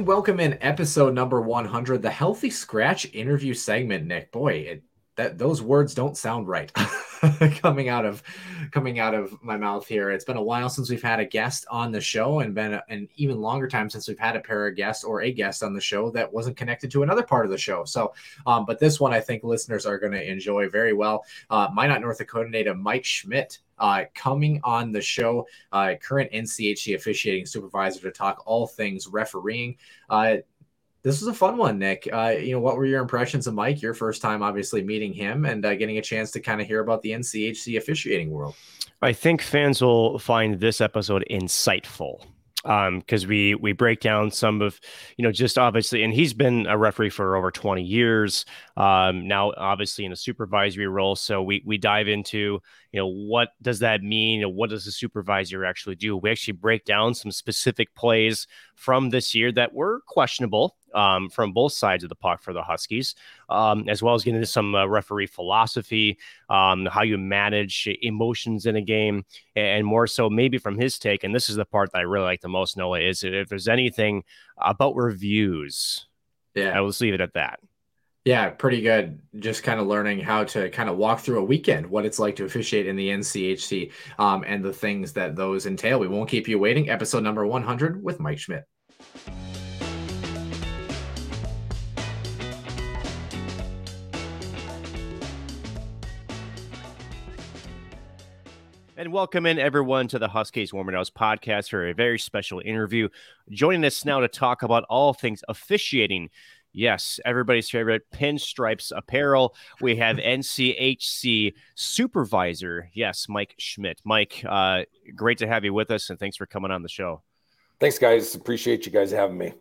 And welcome in episode number 100, the Healthy Scratch interview segment, Nick. Boy, it, that those words don't sound right coming out of coming out of my mouth here. It's been a while since we've had a guest on the show and been a- an even longer time since we've had a pair of guests or a guest on the show that wasn't connected to another part of the show. So, um, but this one I think listeners are going to enjoy very well. Uh, Minot, North Dakota native Mike Schmitt uh, coming on the show, uh, current NCHC officiating supervisor to talk all things refereeing. Uh, this was a fun one, Nick. Uh, you know, what were your impressions of Mike? Your first time, obviously, meeting him and uh, getting a chance to kind of hear about the NCHC officiating world. I think fans will find this episode insightful because we we break down some of you know just obviously and he's been a referee for over 20 years um, now obviously in a supervisory role so we we dive into you know what does that mean and what does the supervisor actually do we actually break down some specific plays from this year that were questionable um, from both sides of the puck for the Huskies, um, as well as getting into some uh, referee philosophy, um, how you manage emotions in a game, and more so maybe from his take. And this is the part that I really like the most, Noah, is if there's anything about reviews, Yeah. I will just leave it at that. Yeah, pretty good. Just kind of learning how to kind of walk through a weekend, what it's like to officiate in the NCHC, um, and the things that those entail. We won't keep you waiting. Episode number 100 with Mike Schmitt. And welcome in everyone to the Huskies Warming House podcast for a very special interview. Joining us now to talk about all things officiating. Yes, everybody's favorite pinstripes apparel. We have NCHC supervisor. Yes, Mike Schmitt. Mike, uh, great to have you with us, and thanks for coming on the show. Thanks, guys. Appreciate you guys having me.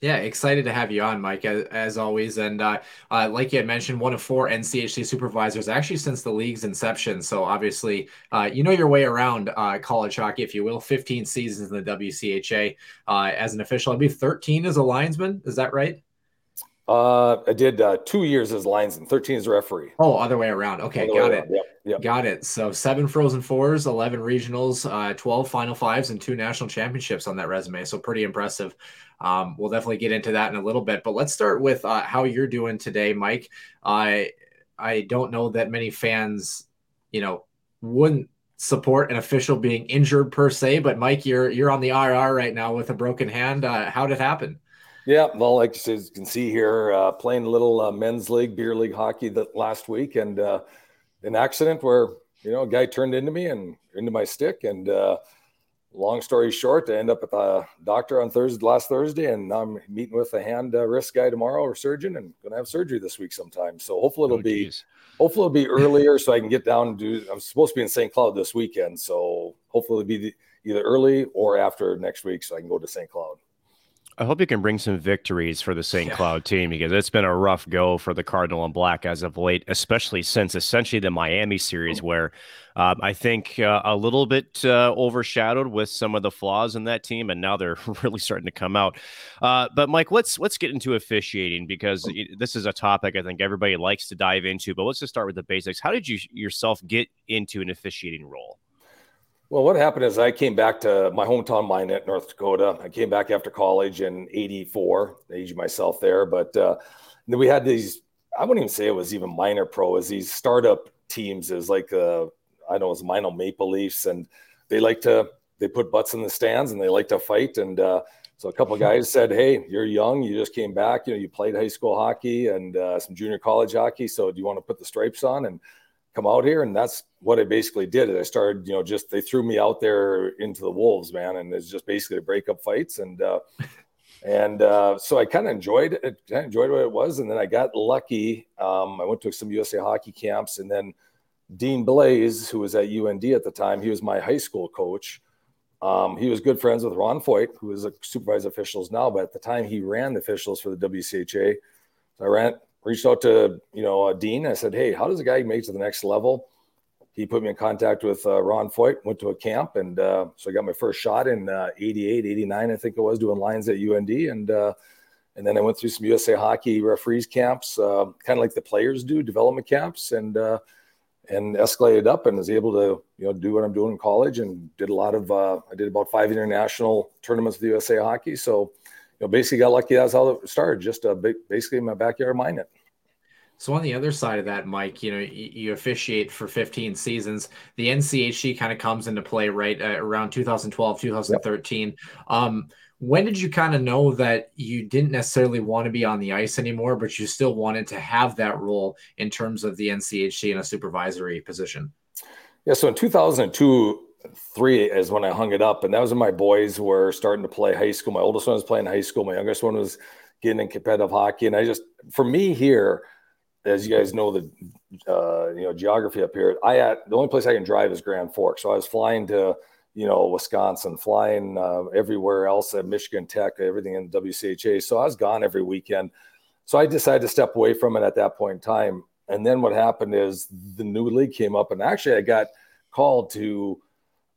Yeah, excited to have you on, Mike, as, as always. And uh, uh, like you had mentioned, one of four NCHC supervisors actually since the league's inception. So obviously, uh, you know your way around uh, college hockey, if you will. 15 seasons in the WCHA uh, as an official. I believe 13 as a linesman. Is that right? Uh, I did uh, two years as linesman, 13 as a referee. Oh, other way around. Okay, got it. around. Yep, yep. Got it. So seven Frozen Fours, 11 regionals, uh, 12 Final Fives, and two national championships on that resume. So pretty impressive. Um, we'll definitely get into that in a little bit. But let's start with uh, how you're doing today, Mike. I I don't know that many fans, you know, wouldn't support an official being injured per se. But Mike, you're you're on the IR right now with a broken hand. Uh, how did it happen? Yeah, well, like you said, you can see here, uh, playing a little uh, men's league, beer league hockey that last week, and uh, an accident where you know a guy turned into me and into my stick, and uh, long story short, I end up at the doctor on Thursday, last Thursday, and I'm meeting with a hand uh, wrist guy tomorrow or surgeon, and going to have surgery this week sometime. So hopefully it'll Oh, be geez. hopefully it'll be earlier so I can get down and do. I'm supposed to be in St. Cloud this weekend, so hopefully it'll be the, either early or after next week, so I can go to St. Cloud. I hope you can bring some victories for the St. Yeah. Cloud team because it's been a rough go for the Cardinal and Black as of late, especially since essentially the Miami series, where um, I think uh, a little bit uh, overshadowed with some of the flaws in that team, and now they're really starting to come out. Uh, but Mike, let's let's get into officiating because this is a topic I think everybody likes to dive into. But let's just start with the basics. How did you yourself get into an officiating role? Well, what happened is I came back to my hometown Minot, North Dakota. I came back after college in '84. I aged myself there, but uh, then we had these I wouldn't even say it was even minor pro, as these startup teams is like uh, I don't know it's Minot Maple Leafs, and they like to they put butts in the stands and they like to fight. And uh, so a couple of guys said, "Hey, you're young. You just came back. You know, you played high school hockey and uh, some junior college hockey. So do you want to put the stripes on and come out here?" And that's what I basically did. I started, you know, just they threw me out there into the wolves, man, and it's just basically to break up fights and. Uh, and uh, so I kind of enjoyed it. I enjoyed what it was, and then I got lucky. Um, I went to some USA hockey camps, and then Dean Blais, who was at UND at the time, he was my high school coach. Um, he was good friends with Ron Foyt, who is a supervisor officials now, but at the time he ran the officials for the WCHA. So I ran, reached out to you know uh, Dean. I said, "Hey, how does a guy make it to the next level?" He put me in contact with uh, Ron Foyt. Went to a camp, and uh, so I got my first shot in uh, '88, '89, I think it was, doing lines at UND, and uh, and then I went through some USA Hockey referees camps, uh, kind of like the players do, development camps, and and escalated up and was able to you know do what I'm doing in college and did a lot of uh, I did about five international tournaments with USA Hockey. So know basically got lucky. That's how it started. Just uh, basically in my backyard Minot. It. So on the other side of that, Mike, you know, you, you officiate for 15 seasons. The NCHC kind of comes into play right uh, around 2012, 2013. Yep. Um, when did you kind of know that you didn't necessarily want to be on the ice anymore, but you still wanted to have that role in terms of the NCHC in a supervisory position? Yeah, so in 2002, three is when I hung it up, and that was when my boys were starting to play high school. My oldest one was playing high school, my youngest one was getting in competitive hockey, and I just, for me here, as you guys know, the uh, you know geography up here, I the only place I can drive is Grand Forks, so I was flying to you know, Wisconsin, flying uh, everywhere else at Michigan Tech, everything in WCHA. So I was gone every weekend. So I decided to step away from it at that point in time. And then what happened is the new league came up, and actually I got called to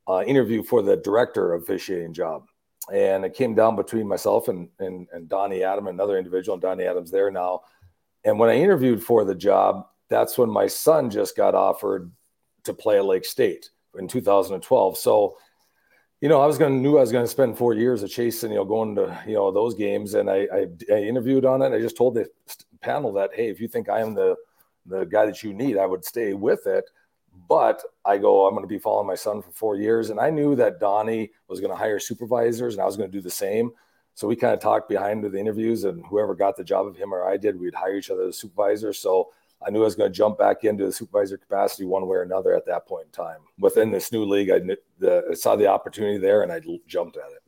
uh, interview for the director of officiating job. And it came down between myself and, and, and Donnie Adam, another individual, and Donnie Adam's there now. And when I interviewed for the job, that's when my son just got offered to play at Lake State in 2012. So, you know, I was going to knew I was going to spend four years of chasing, you know, going to you know those games, and I, I, I interviewed on it. I just told the panel that hey, if you think I am the the guy that you need, I would stay with it. But I go, I'm going to be following my son for four years, and I knew that Donnie was going to hire supervisors, and I was going to do the same. So we kind of talked behind the interviews, and whoever got the job of him or I did, we'd hire each other as supervisors. So I knew I was going to jump back into the supervisor capacity one way or another at that point in time. Within this new league, I, saw the opportunity there and I jumped at it.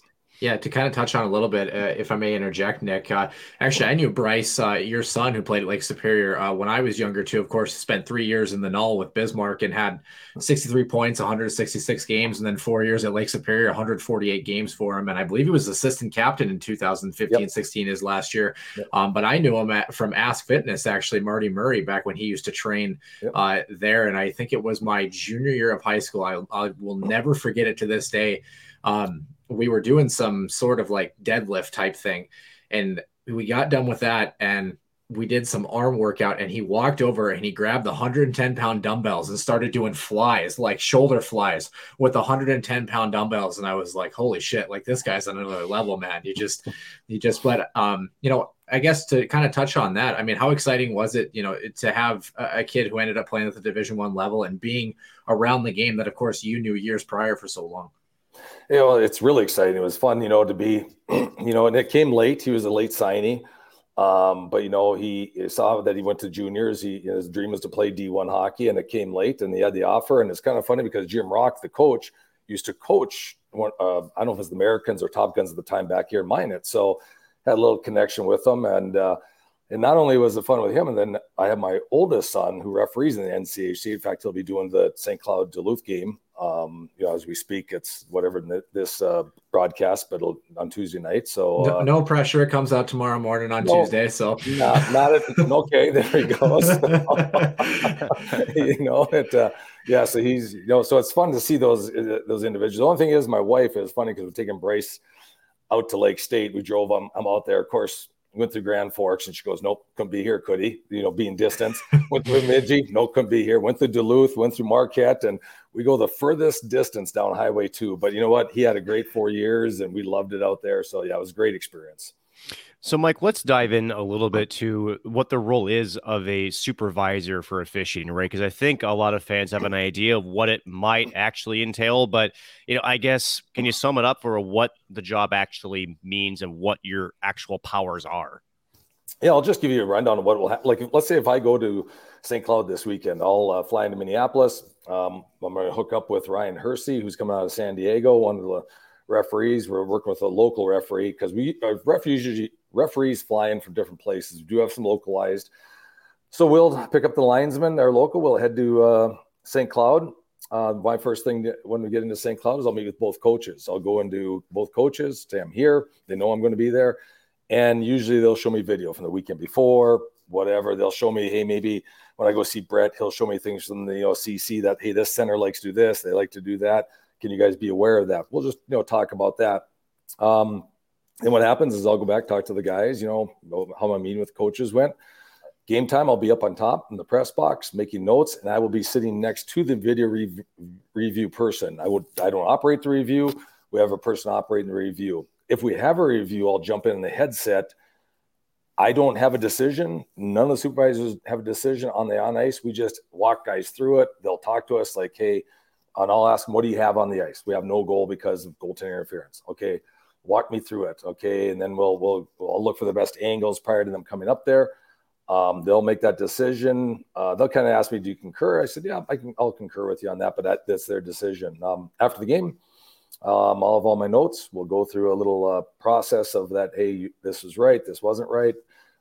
Yeah, to kind of touch on a little bit, uh, if I may interject, Nick. Uh, actually, I knew Bryce, uh, your son, who played at Lake Superior uh, when I was younger too. Of course, spent three years in the Null with Bismarck and had 63 points, 166 games, and then four years at Lake Superior, 148 games for him. And I believe he was assistant captain in 2015, yep. 16 his last year. Yep. Um, but I knew him at, from Ask Fitness, actually, Marty Murray, back when he used to train yep. Uh, there. And I think it was my junior year of high school. I, I will never forget it to this day. Um, we were doing some sort of like deadlift type thing. And we got done with that and we did some arm workout and he walked over and he grabbed the 110 pound dumbbells and started doing flies like shoulder flies with the 110 pound dumbbells and i was like holy shit like this guy's on another level man you just you just but um you know i guess to kind of touch on that i mean how exciting was it you know to have a kid who ended up playing at the division one level and being around the game that of course you knew years prior for so long you know, it's really exciting. It was fun, you know, to be, you know, and it came late. He was a late signing. Um, but you know, he saw that he went to juniors. He his dream was to play D1 hockey, and it came late, and he had the offer. And it's kind of funny because Jim Roque, the coach, used to coach one. Uh, I don't know if it's the Americans or Top Guns at the time back here in Minot. So had a little connection with them, and uh, and not only was it fun with him, and then I have my oldest son who referees in the NCHC. In fact, he'll be doing the St. Cloud Duluth game um, you know, as we speak, it's whatever this uh, broadcast, but on Tuesday night. So uh, no, no, pressure. It comes out tomorrow morning on no, Tuesday. So not, not at, okay. There he goes. you know it. Uh, yeah. So he's you know. So it's fun to see those uh, those individuals. The only thing is, my wife is funny because we're taking Bryce out to Lake State. We drove. I'm, I'm out there. Of course, went through Grand Forks and she goes, Nope, couldn't be here, could he? You know, being distance. went through Bemidji, no, couldn't be here. Went through Duluth, went through Marquette, and we go the furthest distance down Highway 2. But you know what? He had a great four years and we loved it out there. So yeah, it was a great experience. So, Mike, let's dive in a little bit to what the role is of a supervisor for officiating, right? Because I think a lot of fans have an idea of what it might actually entail, but you know, I guess can you sum it up for what the job actually means and what your actual powers are? Yeah, I'll just give you a rundown of what will happen. Like, let's say if I go to St. Cloud this weekend, I'll uh, fly into Minneapolis. Um, I'm going to hook up with Ryan Hersey, who's coming out of San Diego, one of the referees. We're working with a local referee because we uh, referees usually referees fly in from different places. We do have some localized. So we'll pick up the linesman, they're local. We'll head to uh, St. Cloud. Uh, my first thing to, when we get into St. Cloud is I'll meet with both coaches. I'll go into both coaches, say I'm here. They know I'm going to be there. And usually they'll show me video from the weekend before, whatever. They'll show me, hey, maybe when I go see Brett, he'll show me things from the OCC that, hey, this center likes to do this. They like to do that. Can you guys be aware of that? We'll just, you know, talk about that. Um, and what happens is I'll go back, talk to the guys, you know, how my meeting with coaches went. Game time, I'll be up on top in the press box making notes, and I will be sitting next to the video re- review person. I would I don't operate the review. We have a person operating the review. If we have a review, I'll jump in the headset. I don't have a decision. None of the supervisors have a decision on the on ice. We just walk guys through it. They'll talk to us like, hey, and I'll ask them, what do you have on the ice? We have no goal because of goaltending interference. Okay walk me through it. Okay and then we'll we'll we'll look for the best angles prior to them coming up there. Um, they'll make that decision. Uh, they'll kind of ask me do you concur? I said yeah i can i'll concur with you on that but that, that's their decision. Um, after the game um, i'll have all my notes. We'll go through a little uh, process of that hey this was right this wasn't right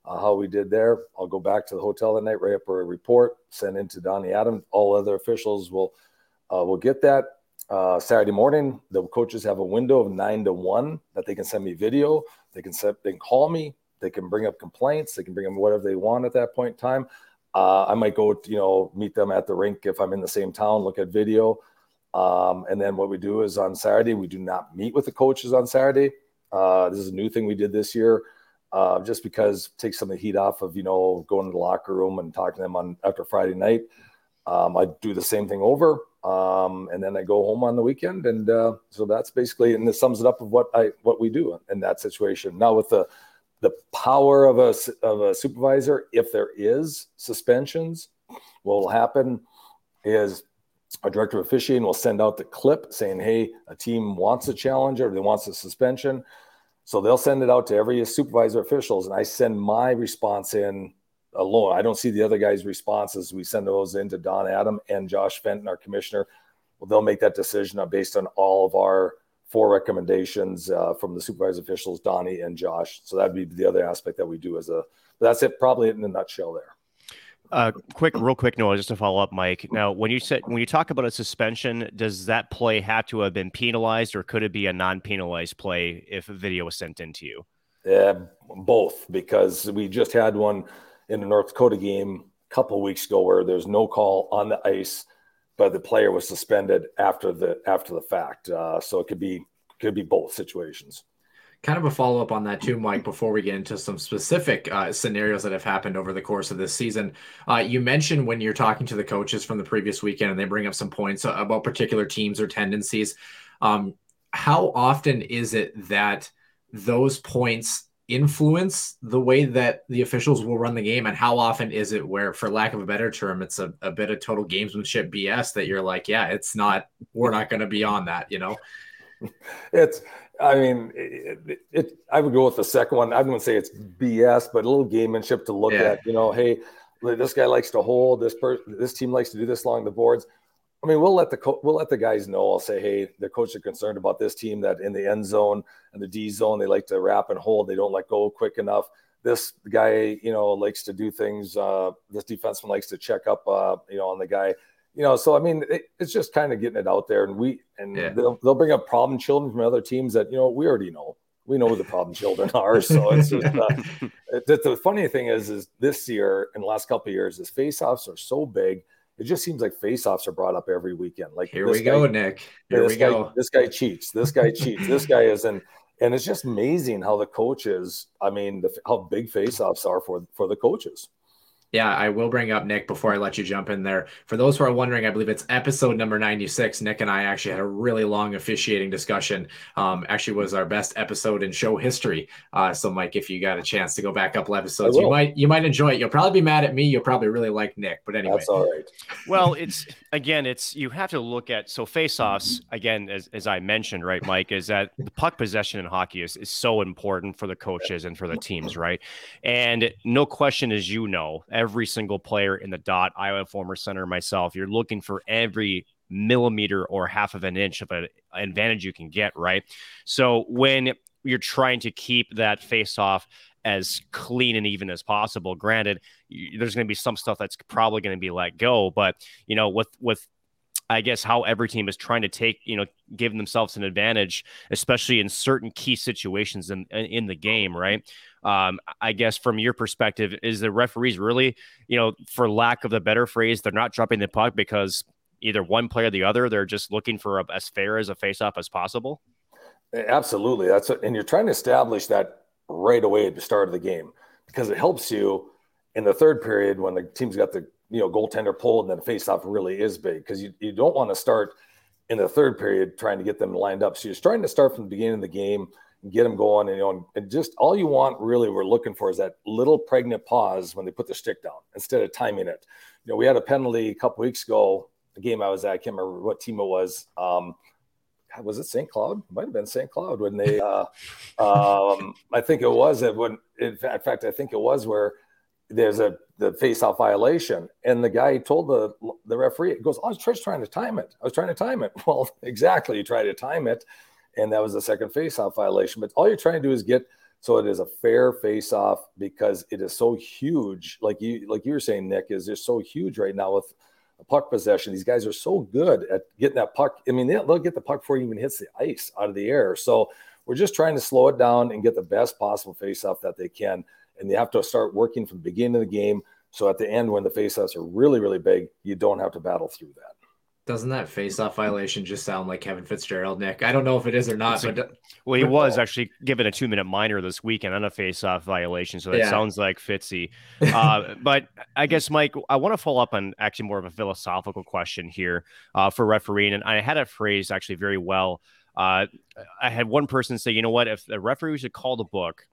uh, how we did there. I'll go back to the hotel that night write up a report send in to donnie adam. All other officials will uh, will get that uh, Saturday morning, the coaches have a window of nine to one that they can send me video. They can set, they can call me. They can bring up complaints. They can bring them whatever they want at that point in time. Uh, I might go, you know, meet them at the rink if I'm in the same town, look at video. Um, and then what we do is on Saturday, we do not meet with the coaches on Saturday. Uh, this is a new thing we did this year, uh, just because take some of the heat off of, you know, going to the locker room and talking to them on after Friday night. Um, I do the same thing over. Um, and then I go home on the weekend, and uh, so that's basically, and this sums it up of what I what we do in that situation. Now with the the power of a of a supervisor, if there is suspensions, what will happen is a director of officiating will send out the clip saying, "Hey, a team wants a challenge or they wants a suspension." So they'll send it out to every supervisor officials, and I send my response in alone. I don't see the other guys' responses. We send those in to Don Adam and Josh Fenton, our commissioner. Well, they'll make that decision based on all of our four recommendations uh, from the supervisor officials, Donnie and Josh. So that'd be the other aspect that we do as a. That's it, probably in a nutshell there. Uh, quick, real quick, Noah, just to follow up, Mike. Now, when you said when you talk about a suspension, does that play have to have been penalized, or could it be a non-penalized play if a video was sent in to you? Yeah, both, because we just had one in the North Dakota game a couple weeks ago where there's no call on the ice, but the player was suspended after the after the fact. Uh, so it could be could be both situations. Kind of a follow up on that too, Mike. Before we get into some specific uh, scenarios that have happened over the course of this season, uh, you mentioned when you're talking to the coaches from the previous weekend and they bring up some points about particular teams or tendencies. Um, how often is it that those points influence the way that the officials will run the game and how often is it where for lack of a better term it's a, a bit of total gamesmanship bs that you're like yeah it's not we're not going to be on that you know? It's i mean it, it, it, i would go with the second one. I wouldn't say it's bs but a little gamemanship to look yeah. at you know hey this guy likes to hold this person this team likes to do this along the boards I mean, we'll let the co- we'll let the guys know. I'll say, hey, the coach are concerned about this team that in the end zone and the D zone they like to wrap and hold. They don't let go quick enough. This guy, you know, likes to do things. Uh, this defenseman likes to check up, uh, you know, on the guy. You know, so I mean, it, it's just kind of getting it out there, and we and yeah. they'll they'll bring up problem children from other teams that you know we already know. We know who the problem children are. So it's just uh, the, the funny thing is, is this year in the last couple of years, is face-offs are so big it just seems like face-offs are brought up every weekend. Like here we guy, go, Nick. Here we guy, go. This guy cheats. This guy cheats. This guy is and and it's just amazing how the coaches. I mean, the, how big face-offs are for for the coaches. Yeah, I will bring up Nick before I let you jump in there. For those who are wondering, I believe it's episode number 96. Nick and I actually had a really long officiating discussion. Um, actually was our best episode in show history. Uh, so Mike, if you got a chance to go back a couple episodes, you might you might enjoy it. You'll probably be mad at me. You'll probably really like Nick. But anyway. That's all right. well, it's again, it's you have to look at so face-offs, again, as, as I mentioned, right, Mike, is that the puck possession in hockey is, is so important for the coaches and for the teams, right? And no question, as you know, every single player in the dot. I'm former center myself. You're looking for every millimeter or half of an inch of an advantage you can get, right? So when you're trying to keep that face off as clean and even as possible, granted, there's going to be some stuff that's probably going to be let go, but you know, with with I guess how every team is trying to take, you know, giving themselves an advantage, especially in certain key situations in in the game, right? Um, I guess from your perspective, is the referees really, you know, for lack of the better phrase, they're not dropping the puck because either one player or the other, they're just looking for a, as fair as a face-off as possible. Absolutely, that's a, and you're trying to establish that right away at the start of the game because it helps you in the third period when the team's got the you know goaltender pulled and then face-off really is big because you, you don't want to start in the third period trying to get them lined up. So you're starting to start from the beginning of the game and get them going. And, you know, and just all you want really we're looking for is that little pregnant pause when they put the stick down instead of timing it. You know, we had a penalty a couple weeks ago, a game I was at, I can't remember what team it was. Um, was it St. Cloud? It might have been St. Cloud when they, uh, um, I think it was it when, in fact, I think it was where there's a the face-off violation, and the guy told the the referee, "It goes, oh, I was just trying to time it. I was trying to time it." Well, exactly, you try to time it, and that was a second face-off violation. But all you're trying to do is get so it is a fair face-off because it is so huge. Like you, like you were saying, Nick, is just so huge right now with puck possession. These guys are so good at getting that puck. I mean, they'll get the puck before it even hits the ice out of the air. So we're just trying to slow it down and get the best possible face-off that they can. And you have to start working from the beginning of the game. So at the end, when the face-offs are really, really big, you don't have to battle through that. Doesn't that face-off violation just sound like Kevin Fitzgerald, Nick? I don't know if it is or not, but well, he was actually given a two-minute minor this weekend on a face-off violation, so that yeah. sounds like Fitzy. Uh, but I guess, Mike, I want to follow up on actually more of a philosophical question here uh, for refereeing, and I had it phrased actually very well. Uh, I had one person say, you know what, if the referee should call the book,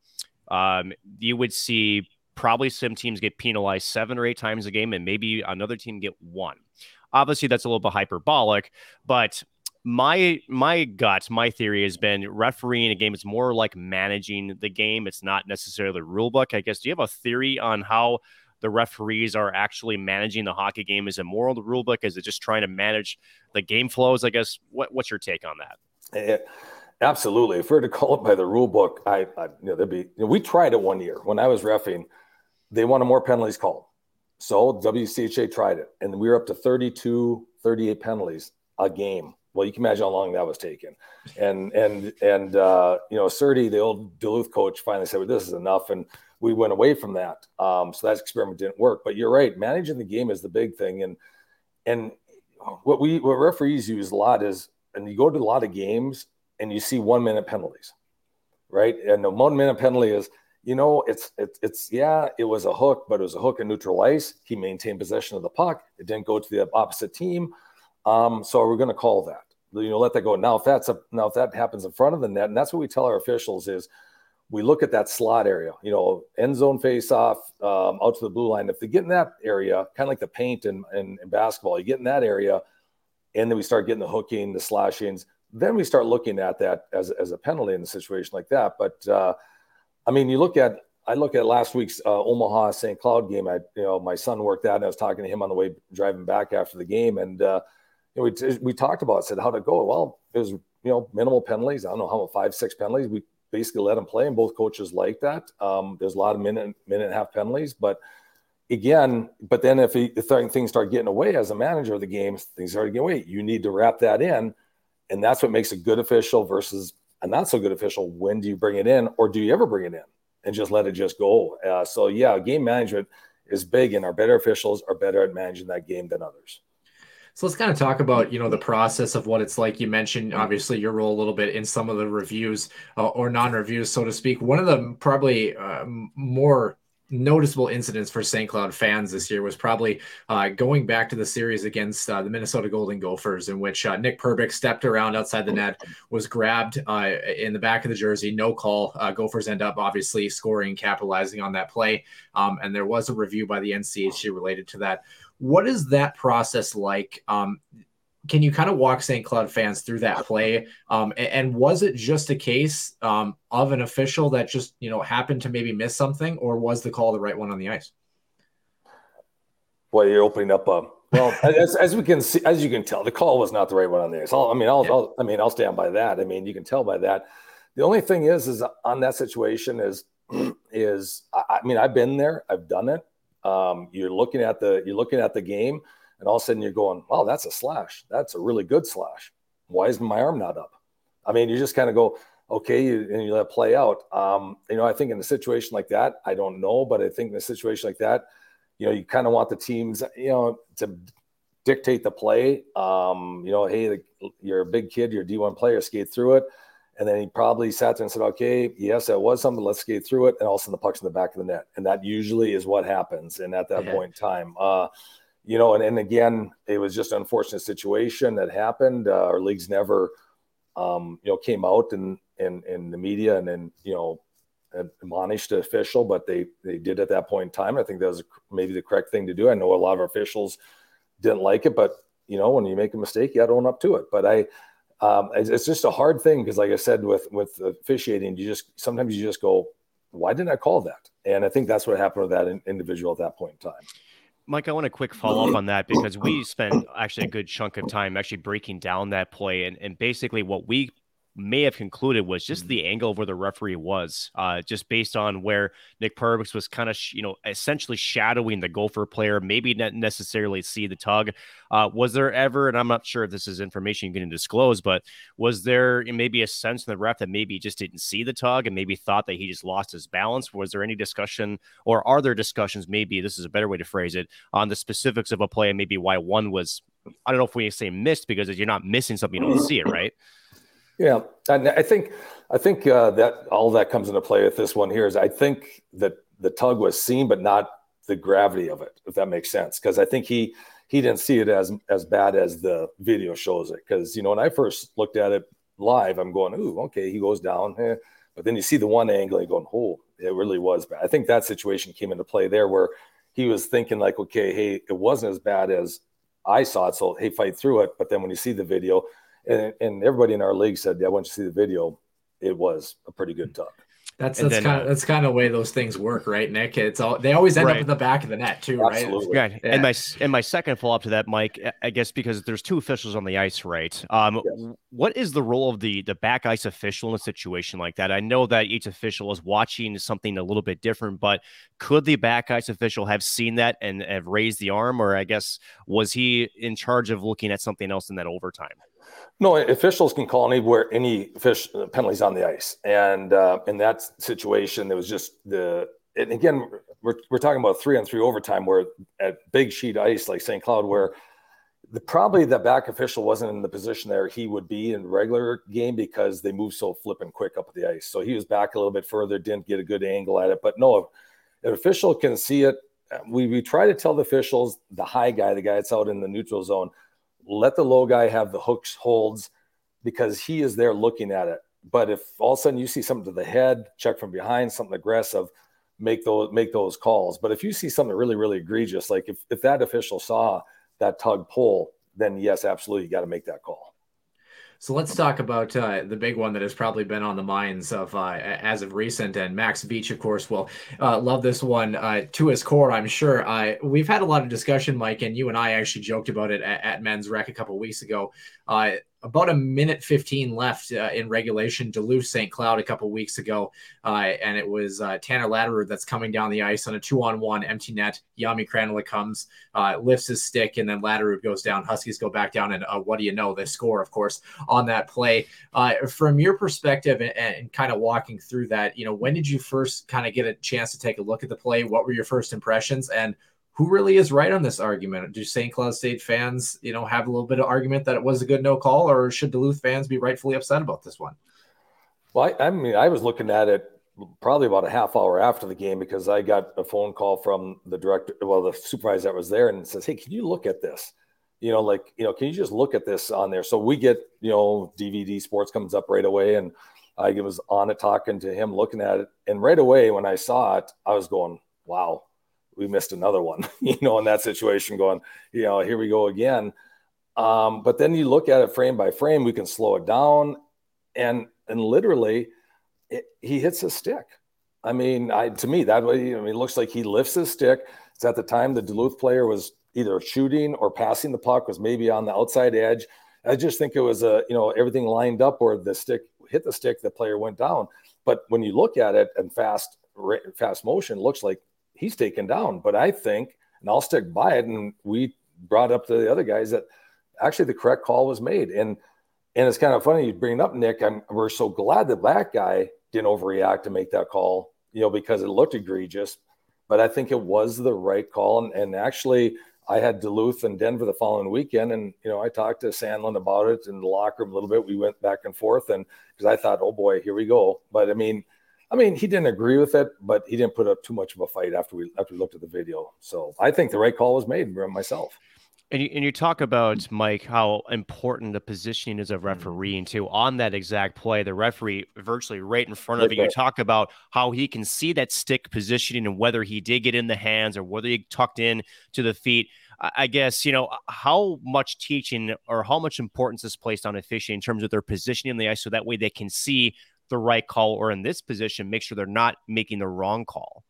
um, you would see probably some teams get penalized seven or eight times a game, and maybe another team get one. Obviously, that's a little bit hyperbolic, but my my gut, my theory has been refereeing a game is more like managing the game. It's not necessarily the rule book. I guess. Do you have a theory on how the referees are actually managing the hockey game? Is it more on the rule book? Is it just trying to manage the game flows? I guess. What, what's your take on that? Yeah, absolutely. If we were to call it by the rule book, I, I you know, there'd be. You know, we tried it one year when I was refing. They wanted more penalties called. So WCHA tried it, and we were up to 32, 38 penalties a game. Well, you can imagine how long that was taking. And and and uh, you know, Surdy, the old Duluth coach, finally said, "Well, this is enough," and we went away from that. Um, so that experiment didn't work. But you're right, managing the game is the big thing. And and what we what referees use a lot is, and you go to a lot of games and you see one minute penalties, right? And the one minute penalty is you know, it's it's it's yeah, it was a hook, but it was a hook in neutral ice. He maintained possession of the puck. It didn't go to the opposite team. Um, so we're going to call that. You know, let that go. Now, if that's a now if that happens in front of the net, and that's what we tell our officials is we look at that slot area. You know, end zone face off um, out to the blue line. If they get in that area, kind of like the paint in, in, in basketball, you get in that area, and then we start getting the hooking, the slashings. Then we start looking at that as as a penalty in a situation like that. But uh, I mean, you look at I look at last week's uh, Omaha St. Cloud game. I you know my son worked out, and I was talking to him on the way driving back after the game, and uh, you know, we we talked about it, said how to go. Well, it was you know minimal penalties. I don't know how five six penalties. We basically let them play, and both coaches like that. Um, there's a lot of minute minute and a half penalties, but again, but then if, he, if things start getting away as a manager of the game, things start getting away. You need to wrap that in, and that's what makes a good official versus a not so good official, when do you bring it in or do you ever bring it in and just let it just go? Uh, so, yeah, game management is big, and our better officials are better at managing that game than others. So let's kind of talk about you know the process of what it's like. You mentioned obviously your role a little bit in some of the reviews uh, or non-reviews, so to speak. One of the probably uh, more noticeable incidents for St. Cloud fans this year was probably uh, going back to the series against uh, the Minnesota Golden Gophers, in which uh, Nick Perbix stepped around outside the net, was grabbed uh, in the back of the jersey, no call. Uh, Gophers end up obviously scoring, capitalizing on that play, um, and there was a review by the NCHC related to that. What is that process like? Um, can you kind of walk St. Cloud fans through that play? Um, and, and, was it just a case um, of an official that just you know happened to maybe miss something, or was the call the right one on the ice? Well, you're opening up a well, as, as, we can see, as you can tell, the call was not the right one on the ice. I'll, I mean, I'll, yeah. I'll, I mean, I'll stand by that. I mean, you can tell by that. The only thing is, is on that situation is, is I, I mean, I've been there, I've done it. Um, you're looking at the, you're looking at the game and all of a sudden you're going, wow, that's a slash. That's a really good slash. Why is my arm not up? I mean, you just kind of go, okay, and you let it play out. Um, you know, I think in a situation like that, I don't know, but I think in a situation like that, you know, you kind of want the teams, you know, to dictate the play. Um, you know, hey, you're a big kid, you're a D1 player, skate through it. And then he probably sat there and said, okay, yes, that was something. Let's skate through it. And all of a sudden the puck's in the back of the net. And that usually is what happens. And at that point in time, uh, you know, and, and again, it was just an unfortunate situation that happened. Uh, our leagues never, um, you know, came out and in, in the media and then, you know, admonished the official, but they they did at that point in time. I think that was maybe the correct thing to do. I know a lot of officials didn't like it, but you know, when you make a mistake, you got to own up to it. But I, um, it's, it's, just a hard thing because, like I said, with with officiating, you just sometimes you just go, "Why didn't I call that?" And I think that's what happened with that in, individual at that point in time. Mike, I want a quick follow up on that because we spent actually a good chunk of time actually breaking down that play. And, and basically, what we may have concluded was just mm-hmm. the angle where the referee was, uh, just based on where Nick Perbix was kind of, sh- you know, essentially shadowing the Gopher player, maybe not necessarily see the tug. Uh, was there ever, and I'm not sure if this is information you can disclose, but was there maybe a sense in the ref that maybe he just didn't see the tug and maybe thought that he just lost his balance? Was there any discussion, or are there discussions? Maybe this is a better way to phrase it on the specifics of a play and maybe why one was. I don't know if we say missed because you're not missing something, you don't see it, right? Yeah, and I think I think uh, that all that comes into play with this one here is I think that the tug was seen, but not the gravity of it, if that makes sense. Because I think he he didn't see it as as bad as the video shows it. Because you know when I first looked at it live, I'm going, ooh, okay, he goes down, eh. but then you see the one angle, and going, oh, it really was bad. I think that situation came into play there where he was thinking like, okay, hey, it wasn't as bad as I saw it, so hey, fight through it. But then when you see the video, and, and everybody in our league said, "Yeah, once you see the video, it was a pretty good tug." That's that's then, kind of uh, that's kind of the way those things work, right, Nick? It's all they always end right. up in the back of the net too, Absolutely. right? Yeah. And my and my second follow up to that, Mike, I guess because there's two officials on the ice, right? Um, yes. what is the role of the the back ice official in a situation like that? I know that each official is watching something a little bit different, but could the back ice official have seen that and have raised the arm, or I guess was he in charge of looking at something else in that overtime? No, officials can call anywhere any fish uh, penalties on the ice, and uh, in that situation, there was just the. And again, we're we're talking about three on three overtime, where at big sheet ice like St. Cloud, where the probably the back official wasn't in the position there he would be in regular game because they move so flipping quick up the ice. So he was back a little bit further, didn't get a good angle at it. But no, an official can see it, uh, we we try to tell the officials, the high guy, the guy that's out in the neutral zone let the low guy have the hooks holds because he is there looking at it. But if all of a sudden you see something to the head, check from behind, something aggressive, make those make those calls. But if you see something really, really egregious, like if, if that official saw that tug pull, then yes, absolutely, you got to make that call. So let's talk about uh, the big one that has probably been on the minds of uh, as of recent. And Max Veech, of course, will uh, love this one uh, to his core, I'm sure. Uh, we've had a lot of discussion, Mike, and you and I actually joked about it at, at Men's Rec a couple weeks ago. About a minute 15 left uh, in regulation. Duluth St. Cloud a couple weeks ago, uh, and it was uh, Tanner Laderoute that's coming down the ice on a two on one empty net. Jami Krannila comes, uh, lifts his stick, and then Laderoute goes down. Huskies go back down, and uh, what do you know? They score, of course, on that play. Uh, from your perspective and, and kind of walking through that, you know, when did you first kind of get a chance to take a look at the play? What were your first impressions? And who really is right on this argument? Do St. Cloud State fans, you know, have a little bit of argument that it was a good no call, or should Duluth fans be rightfully upset about this one? Well, I, I mean, I was looking at it probably about a half hour after the game because I got a phone call from the director, well, the supervisor that was there, and says, "Hey, can you look at this? You know, like you know, can you just look at this on there?" So we get you know DVD Sports comes up right away, and I was on it talking to him, looking at it, and right away when I saw it, I was going, "Wow, we missed another one." you know, in that situation, going, you know, here we go again. Um, but then you look at it frame by frame, we can slow it down, and and literally it, he hits his stick. I mean, I to me that way, I mean, it looks like he lifts his stick. It's at the time the Duluth player was either shooting or passing the puck, was maybe on the outside edge. I just think it was a you know everything lined up where the stick hit the stick, the player went down. But when you look at it and fast fast motion, looks like he's taken down. But I think, and I'll stick by it. And we brought up to the other guys that actually the correct call was made. And and it's kind of funny you bring up, Nick. I'm, we're so glad that that guy didn't overreact to make that call, you know, because it looked egregious. But I think it was the right call. And, and actually, I had Duluth and Denver the following weekend, and you know, I talked to Sandelin about it in the locker room a little bit. We went back and forth, and because I thought, oh boy, here we go. But I mean, I mean, he didn't agree with it, but he didn't put up too much of a fight after we after we looked at the video. So I think the right call was made myself. And you, and you talk about Mike how important the positioning is of mm-hmm. refereeing too on that exact play. The referee virtually right in front of you. You talk about how he can see that stick positioning and whether he did get in the hands or whether he tucked in to the feet. I guess you know how much teaching or how much importance is placed on officiating in terms of their positioning in the ice, so that way they can see the right call or in this position make sure they're not making the wrong call.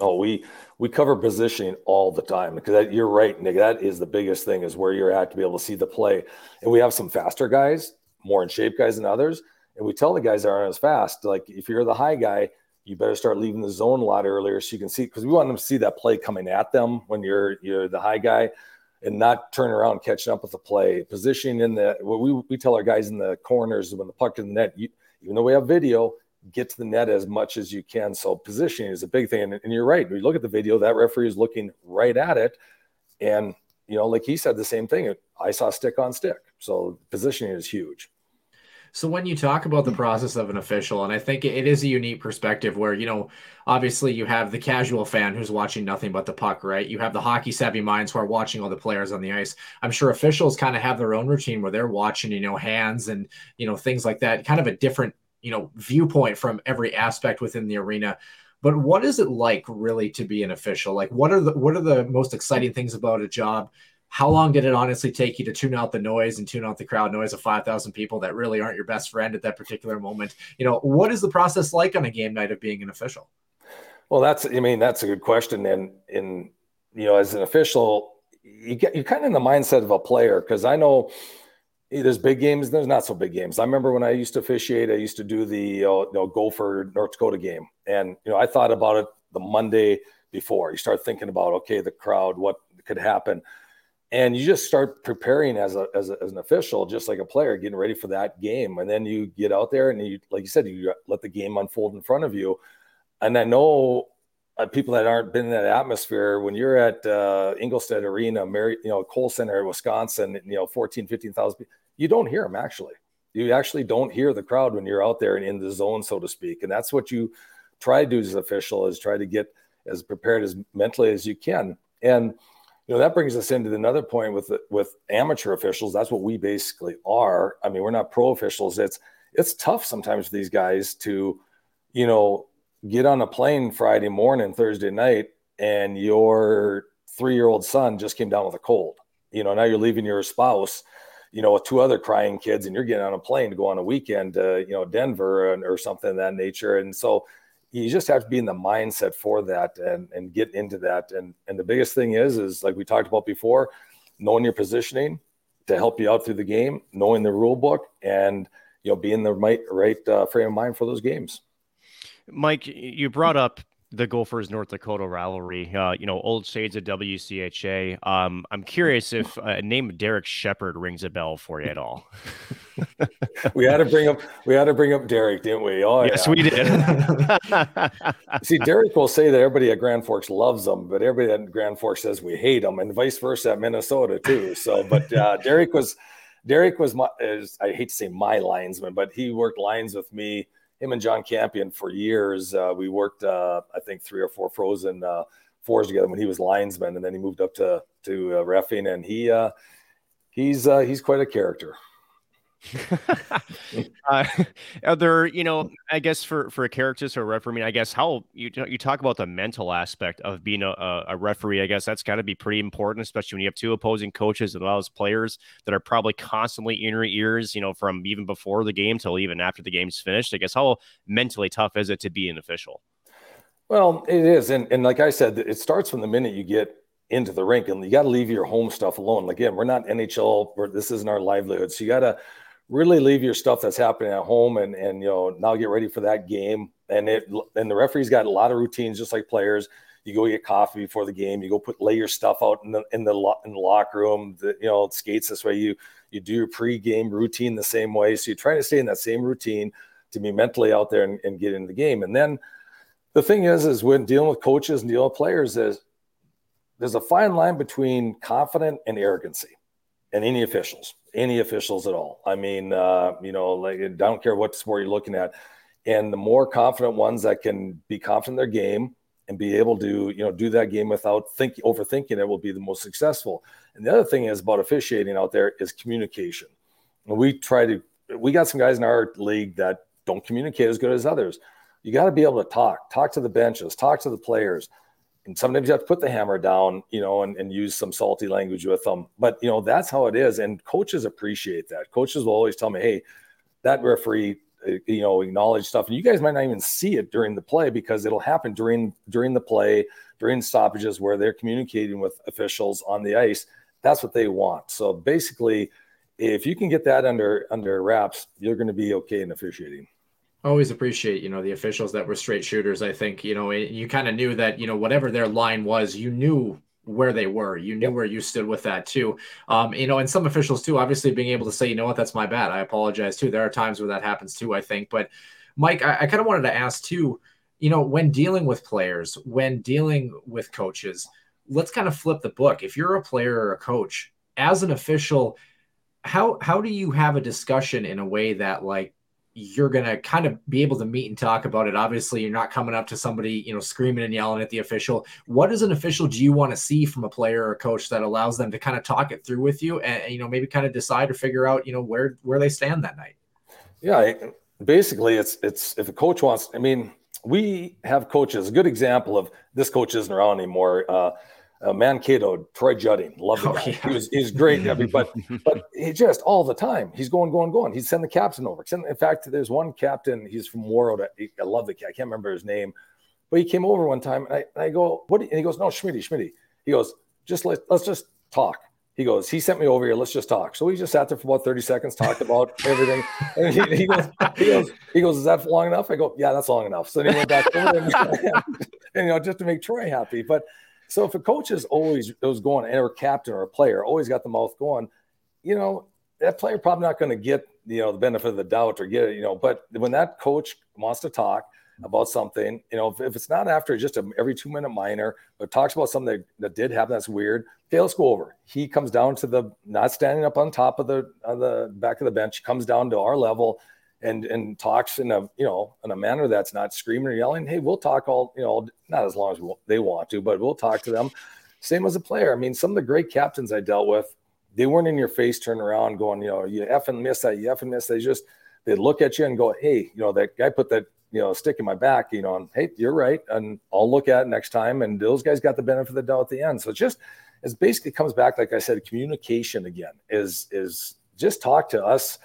Oh, we we cover positioning all the time because that, you're right, Nick. That is the biggest thing is where you're at to be able to see the play. And we have some faster guys, more in shape guys than others. And we tell the guys that aren't as fast, like if you're the high guy, you better start leaving the zone a lot earlier so you can see because we want them to see that play coming at them when you're you're the high guy and not turn around catching up with the play. Positioning in the what we, we tell our guys in the corners when the puck in the net, you, even though we have video, get to the net as much as you can. So positioning is a big thing. And, and you're right. You look at the video, that referee is looking right at it. And, you know, like he said, the same thing. I saw stick on stick. So positioning is huge. So when you talk about the process of an official, and I think it is a unique perspective where, you know, obviously you have the casual fan who's watching nothing but the puck, right? You have the hockey savvy minds who are watching all the players on the ice. I'm sure officials kind of have their own routine where they're watching, you know, hands and, you know, things like that, kind of a different you know viewpoint from every aspect within the arena but what is it like really to be an official like what are the what are the most exciting things about a job how long did it honestly take you to tune out the noise and tune out the crowd noise of 5000 people that really aren't your best friend at that particular moment? You know what is the process like on a game night of being an official? Well that's i mean that's a good question. And in you know as an official you get you're kind of in the mindset of a player because i know there's big games there's not so big games. I remember when i used to officiate i used to do the uh, you know Gopher north dakota game. And you know i thought about it the monday before. You start thinking about okay the crowd what could happen and you just start preparing as a, as, a, as an official just like a player getting ready for that game and then you get out there and you like you said you let the game unfold in front of you and i know uh, people that aren't been in that atmosphere when you're at uh, Engelstad Arena, Mary, you know, Kohl Center, Wisconsin, you know, 14, 15,000 you don't hear them actually. You actually don't hear the crowd when you're out there and in the zone, so to speak. And that's what you try to do as an official is try to get as prepared as mentally as you can. And you know that brings us into another point with with amateur officials. That's what we basically are. I mean, we're not pro officials. It's it's tough sometimes for these guys to, you know, get on a plane Friday morning, Thursday night, and your three year old son just came down with a cold. You know, now you're leaving your spouse, you know, with two other crying kids, and you're getting on a plane to go on a weekend you know, Denver or, or something of that nature. And so you just have to be in the mindset for that and, and get into that. And, and the biggest thing is, is like we talked about before, knowing your positioning to help you out through the game, knowing the rule book, and, you know, being the right, right uh, frame of mind for those games. Mike, you brought up the Gophers North Dakota rivalry. Uh, you know, old shades of WCHA. Um, I'm curious if a name of Derek Shepard rings a bell for you at all. we had to bring up we had to bring up Derek, didn't we? Oh, yes, yeah. we did. See, Derek will say that everybody at Grand Forks loves him, but everybody at Grand Forks says we hate him, and vice versa at Minnesota too. So, but uh, Derek was Derek was my is, I hate to say my linesman, but he worked lines with me him and John Campion for years. Uh, we worked, uh, I think, three or four frozen uh, fours together when he was linesman, and then he moved up to to uh, refing, and he uh, he's uh, he's quite a character. uh, are there, you know, I guess for for a character or referee, I mean, I guess how you you talk about the mental aspect of being a, a referee. I guess that's got to be pretty important, especially when you have two opposing coaches and those players that are probably constantly in your ears, you know, from even before the game till even after the game's finished. I guess how mentally tough is it to be an official? Well, it is, and and like I said, it starts from the minute you get into the rink, and you got to leave your home stuff alone. Again, we're not NHL, we're, this isn't our livelihood, so you got to really leave your stuff that's happening at home and and you know now get ready for that game. And it and the referee's got a lot of routines just like players. You go get coffee before the game. You go put lay your stuff out in the in the, in the locker room the, you know skates this way. You you do your pre-game routine the same way. So you try to stay in that same routine to be mentally out there and, and get into the game. And then the thing is is when dealing with coaches and dealing with players is there's a fine line between confident and arrogancy and any officials, any officials at all. I mean, uh, you know, like I don't care what sport you're looking at. And the more confident ones that can be confident in their game and be able to, you know, do that game without thinking, overthinking it will be the most successful. And the other thing is about officiating out there is communication. And we try to, we got some guys in our league that don't communicate as good as others. You got to be able to talk, talk to the benches, talk to the players and sometimes you have to put the hammer down, you know, and, and use some salty language with them. But you know, that's how it is. And coaches appreciate that. Coaches will always tell me, hey, that referee, uh, you know, acknowledge stuff. And you guys might not even see it during the play because it'll happen during during the play, during stoppages where they're communicating with officials on the ice. That's what they want. So basically, if you can get that under under wraps, you're going to be okay in officiating always appreciate you know the officials that were straight shooters i think you know you kind of knew that you know whatever their line was you knew where they were. You knew where you stood with that too. Um you know and some officials too obviously being able to say you know what? That's my bad. I apologize too. There are times where that happens too i think. But mike i, I kind of wanted to ask too you know when dealing with players when dealing with coaches let's kind of flip the book. If you're a player or a coach as an official how how do you have a discussion in a way that like you're going to kind of be able to meet and talk about it. Obviously, you're not coming up to somebody, you know, screaming and yelling at the official. What as an official do you want to see from a player or a coach that allows them to kind of talk it through with you and, you know, maybe kind of decide or figure out, you know, where where they stand that night? Yeah, basically it's it's if a coach wants, I mean, we have coaches, a good example of this coach isn't around anymore. Uh, uh, Mankato, Troy Jutting, love the oh. Yeah. He was he's great, Debbie, but but he just all the time he's going, going, going. He'd send the captain over. in fact, there's one captain. He's from Warroad. I love the I can't remember his name, but he came over one time, and I, and I go, what? And he goes, no, Schmitty, Schmitty. He goes, just let let's just talk. He goes, he sent me over here. Let's just talk. So we just sat there for about 30 seconds, talked about everything. And he, he, goes, he goes, he goes, is that long enough? I go, yeah, that's long enough. So then he went back over and, and, and, you know, just to make Troy happy. But so if a coach is always was going, or a captain or a player always got the mouth going, you know, that player probably not going to get you know the benefit of the doubt or get it, you know. But when that coach wants to talk about something, you know, if, if it's not after just a, every two minute minor, but talks about something that, that did happen that's weird, okay, let's go over. He comes down to the not standing up on top of the on the back of the bench, comes down to our level and and talks in a you know in a manner that's not screaming or yelling. Hey, we'll talk all you know, not as long as they want to, but we'll talk to them. Same as a player. I mean, some of the great captains I dealt with, they weren't in your face, turn around, going, you know, you effing miss that, you effing miss. They just they look at you and go, hey, you know, that guy put that you know stick in my back, you know, and hey, you're right, and I'll look at it next time. And those guys got the benefit of the doubt at the end. So it's just it basically comes back, like I said, communication again is is just talk to us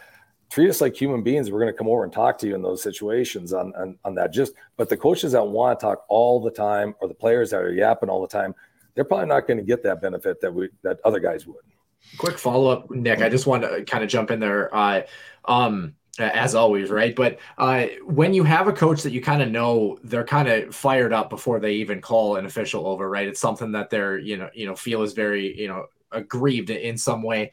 treat us like human beings. We're going to come over and talk to you in those situations on, on, on that. Just, but the coaches that want to talk all the time, or the players that are yapping all the time, they're probably not going to get that benefit that we that other guys would. Quick follow up, Nick. I just want to kind of jump in there. Uh, um, as always, right? But uh, when you have a coach that you kind of know they're kind of fired up before they even call an official over, right? It's something that they're you know you know feel is very you know aggrieved in some way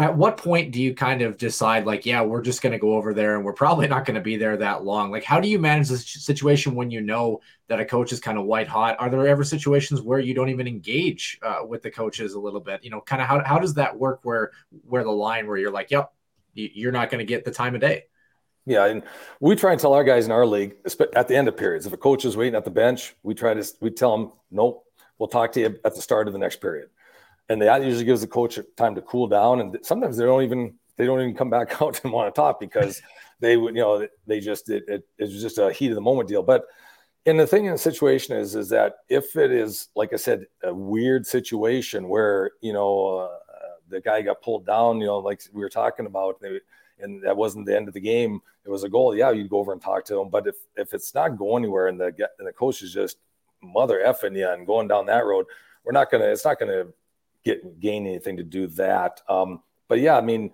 at what point do you kind of decide like yeah we're just going to go over there and we're probably not going to be there that long? Like how do you manage this situation when you know that a coach is kind of white hot? Are there ever situations where you don't even engage uh, with the coaches a little bit? You know kind of how, how does that work where where the line where you're like yep you're not going to get the time of day? Yeah, and we try and tell our guys in our league at the end of periods. If a coach is waiting at the bench, we try to we tell them, nope, we'll talk to you at the start of the next period, and that usually gives the coach time to cool down. And sometimes they don't even they don't even come back out and want to talk because they would you know they just it, it, it was just a heat of the moment deal. But and the thing in the situation is is that if it is like I said a weird situation where you know uh, the guy got pulled down, you know, like we were talking about. They, and that wasn't the end of the game. It was a goal. Yeah, you'd go over and talk to him. But if if it's not going anywhere and the and the coach is just mother effing you and going down that road, we're not gonna. It's not gonna get gain anything to do that. Um, but yeah, I mean,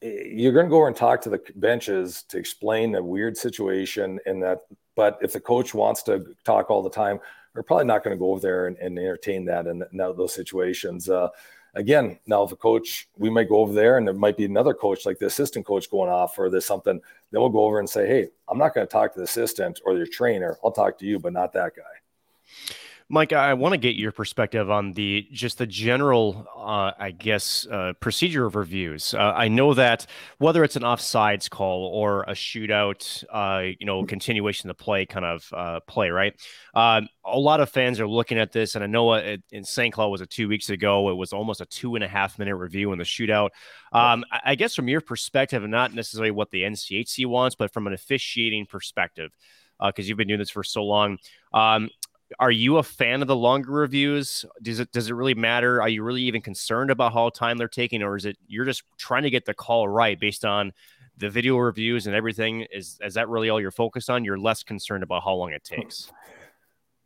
you're gonna go over and talk to the benches to explain a weird situation and that. But if the coach wants to talk all the time, we're probably not going to go over there and, and entertain that in, in those situations. Uh, again, now if a coach, we might go over there and there might be another coach, like the assistant coach going off or there's something, then we'll go over and say, Hey, I'm not going to talk to the assistant or your trainer. I'll talk to you, but not that guy. Mike, I want to get your perspective on the just the general, uh, I guess, uh, procedure of reviews. Uh, I know that whether it's an offsides call or a shootout, uh, you know, continuation of the play kind of uh, play, right? Um, a lot of fans are looking at this, and I know it, in St. Cloud was it two weeks ago. It was almost a two and a half minute review in the shootout. Um, I guess from your perspective, and not necessarily what the NCHC wants, but from an officiating perspective, because uh, you've been doing this for so long. Um, are you a fan of the longer reviews? Does it does it really matter? Are you really even concerned about how time they're taking, or is it you're just trying to get the call right based on the video reviews and everything? Is is that really all you're focused on? You're less concerned about how long it takes.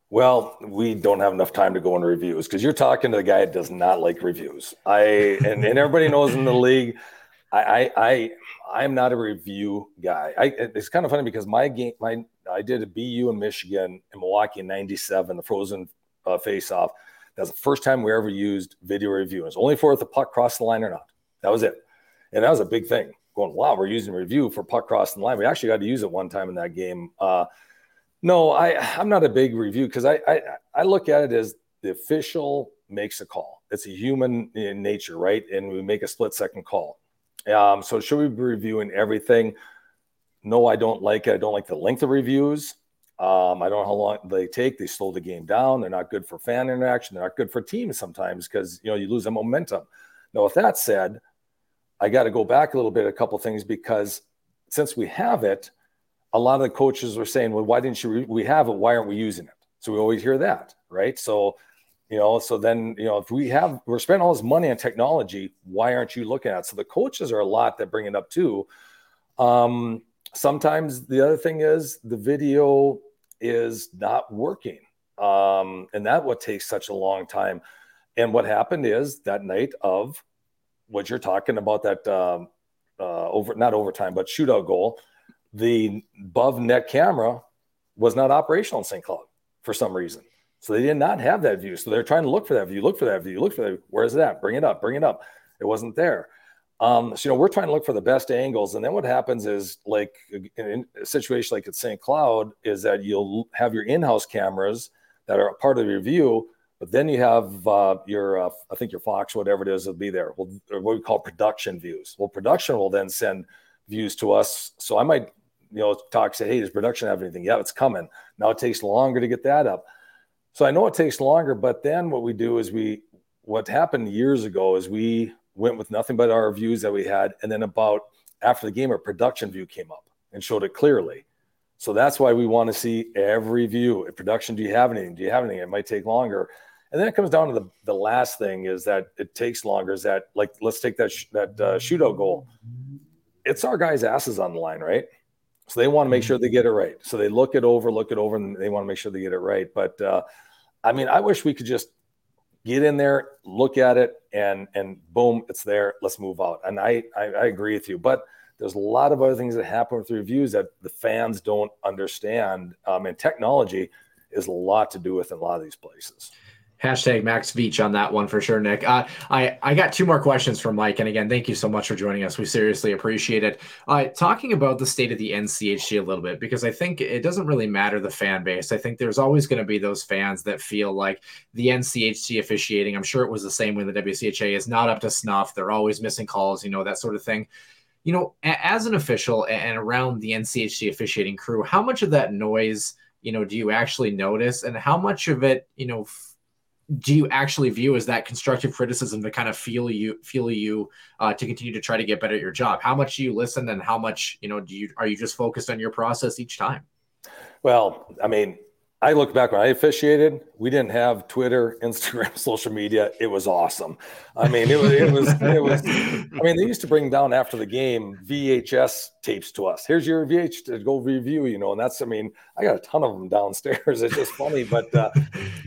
Well, we don't have enough time to go into reviews because you're talking to the guy that does not like reviews. I and, and everybody knows in the league, I I, I I'm not a review guy. I, it's kind of funny because my game, my I did a BU in Michigan in Milwaukee in '97, the Frozen uh, face-off. That's the first time we ever used video review. It was only for if the puck crossed the line or not. That was it, and that was a big thing. Going, wow, we're using review for puck crossing the line. We actually got to use it one time in that game. Uh, no, I I'm not a big review because I, I I look at it as the official makes a call. It's a human in nature, right? And we make a split second call. Um, so should we be reviewing everything? No, I don't like it. I don't like the length of reviews. Um, I don't know how long they take. They slow the game down. They're not good for fan interaction. They're not good for teams sometimes because you know you lose the momentum. Now, with that said, I got to go back a little bit, a couple things because since we have it, a lot of the coaches were saying, "Well, why didn't you? Re- we have it. Why aren't we using it?" So we always hear that, right? So you know, so then, you know, if we have, we're spending all this money on technology, why aren't you looking at it? So the coaches are a lot that bring it up too. Um, sometimes the other thing is the video is not working. Um, and that what takes such a long time. And what happened is that night of what you're talking about, that um, uh, over, not overtime, but shootout goal, the above net camera was not operational in St. Cloud for some reason. So they did not have that view. So they're trying to look for that view, look for that view, look for that. Where is that? Bring it up, bring it up. It wasn't there. Um, so, you know, we're trying to look for the best angles. And then what happens is like in a situation like at St. Cloud is that you'll have your in-house cameras that are part of your view, but then you have uh, your, uh, I think your Fox, whatever it is, will be there. Well, what we call production views. Well, production will then send views to us. So I might, you know, talk, say, hey, does production have anything? Yeah, it's coming. Now it takes longer to get that up. So I know it takes longer, but then what we do is we, what happened years ago is we went with nothing but our views that we had. And then about after the game, a production view came up and showed it clearly. So that's why we want to see every view. At production, do you have anything? Do you have anything? It might take longer. And then it comes down to the, the last thing is that it takes longer. Is that like let's take that sh- that uh, shootout goal. It's our guys' asses on the line, right? So they want to make sure they get it right. So they look it over, look it over, and they want to make sure they get it right. But uh, I mean, I wish we could just get in there, look at it, and and boom, it's there. Let's move out. And I I, I agree with you, but there's a lot of other things that happen with reviews that the fans don't understand. Um, and technology is a lot to do with in a lot of these places. Hashtag Max Veech on that one for sure, Nick. Uh, I I got two more questions from Mike, and again, thank you so much for joining us. We seriously appreciate it. Uh, talking about the state of the NCHC a little bit because I think it doesn't really matter the fan base. I think there's always going to be those fans that feel like the NCHC officiating. I'm sure it was the same when the WCHA is not up to snuff. They're always missing calls, you know that sort of thing you know, as an official and around the NCHC officiating crew, how much of that noise, you know, do you actually notice, and how much of it, you know, do you actually view as that constructive criticism to kind of feel you feel you uh, to continue to try to get better at your job how much do you listen and how much you know do you are you just focused on your process each time well i mean I look back when I officiated, we didn't have Twitter, Instagram, social media. It was awesome. I mean, it was, it was, it was, I mean, they used to bring down after the game VHS tapes to us. Here's your VH to go review, you know, and that's, I mean, I got a ton of them downstairs. It's just funny, but, uh,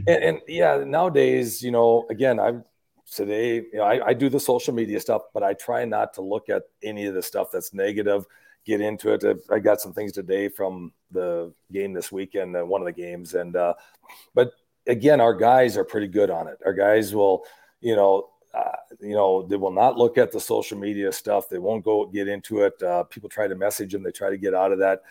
and, and yeah, nowadays, you know, again, I'm today, you know, I, I do the social media stuff, but I try not to look at any of the stuff that's negative get into it. I got some things today from the game this weekend, uh, one of the games, and uh, but again, our guys are pretty good on it. Our guys will, you know, uh, you know, they will not look at the social media stuff. They won't go get into it. Uh, people try to message them. They try to get out of that.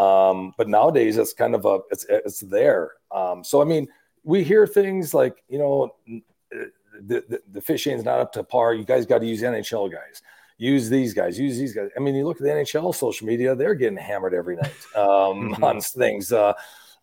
Um, but nowadays, it's kind of a it's it's there. Um, so I mean, we hear things like you know, the the, the fishing's not up to par. You guys got to use NHL guys use these guys, use these guys. I mean, you look at the NHL social media; they're getting hammered every night um, mm-hmm. on things. Uh,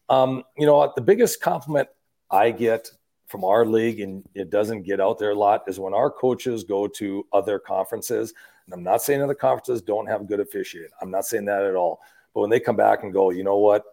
um, you know, the biggest compliment I get from our league, and it doesn't get out there a lot, is when our coaches go to other conferences. And I'm not saying other conferences don't have good officiating. I'm not saying that at all. But when they come back and go, you know what?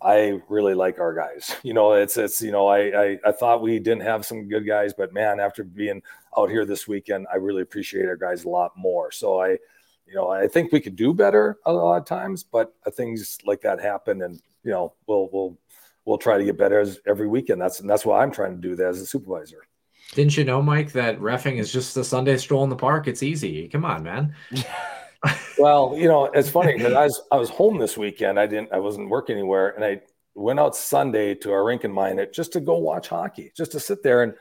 I really like our guys. You know, it's it's you know, I, I I thought we didn't have some good guys, but man, after being out here this weekend, I really appreciate our guys a lot more. So I, you know, I think we could do better a lot of times, but uh, things like that happen, and you know, we'll we'll we'll try to get better as every weekend. That's and that's what I'm trying to do that as a supervisor. Didn't you know, Mike, that refing is just a Sunday stroll in the park? It's easy. Come on, man. well, you know, it's funny because I was I was home this weekend. I didn't I wasn't working anywhere, and I went out Sunday to our rink in Minot just to go watch hockey, just to sit there and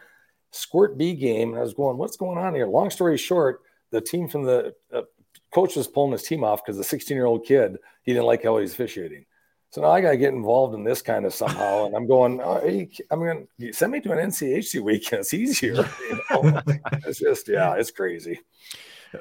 squirt B game. And I was going, what's going on here? Long story short, the team from the uh, coach was pulling his team off because the 16 year old kid he didn't like how he was officiating. So now I got to get involved in this kind of somehow. And I'm going, oh, hey, I'm going to send me to an NCHC weekend. It's easier. You know? it's just, yeah, it's crazy.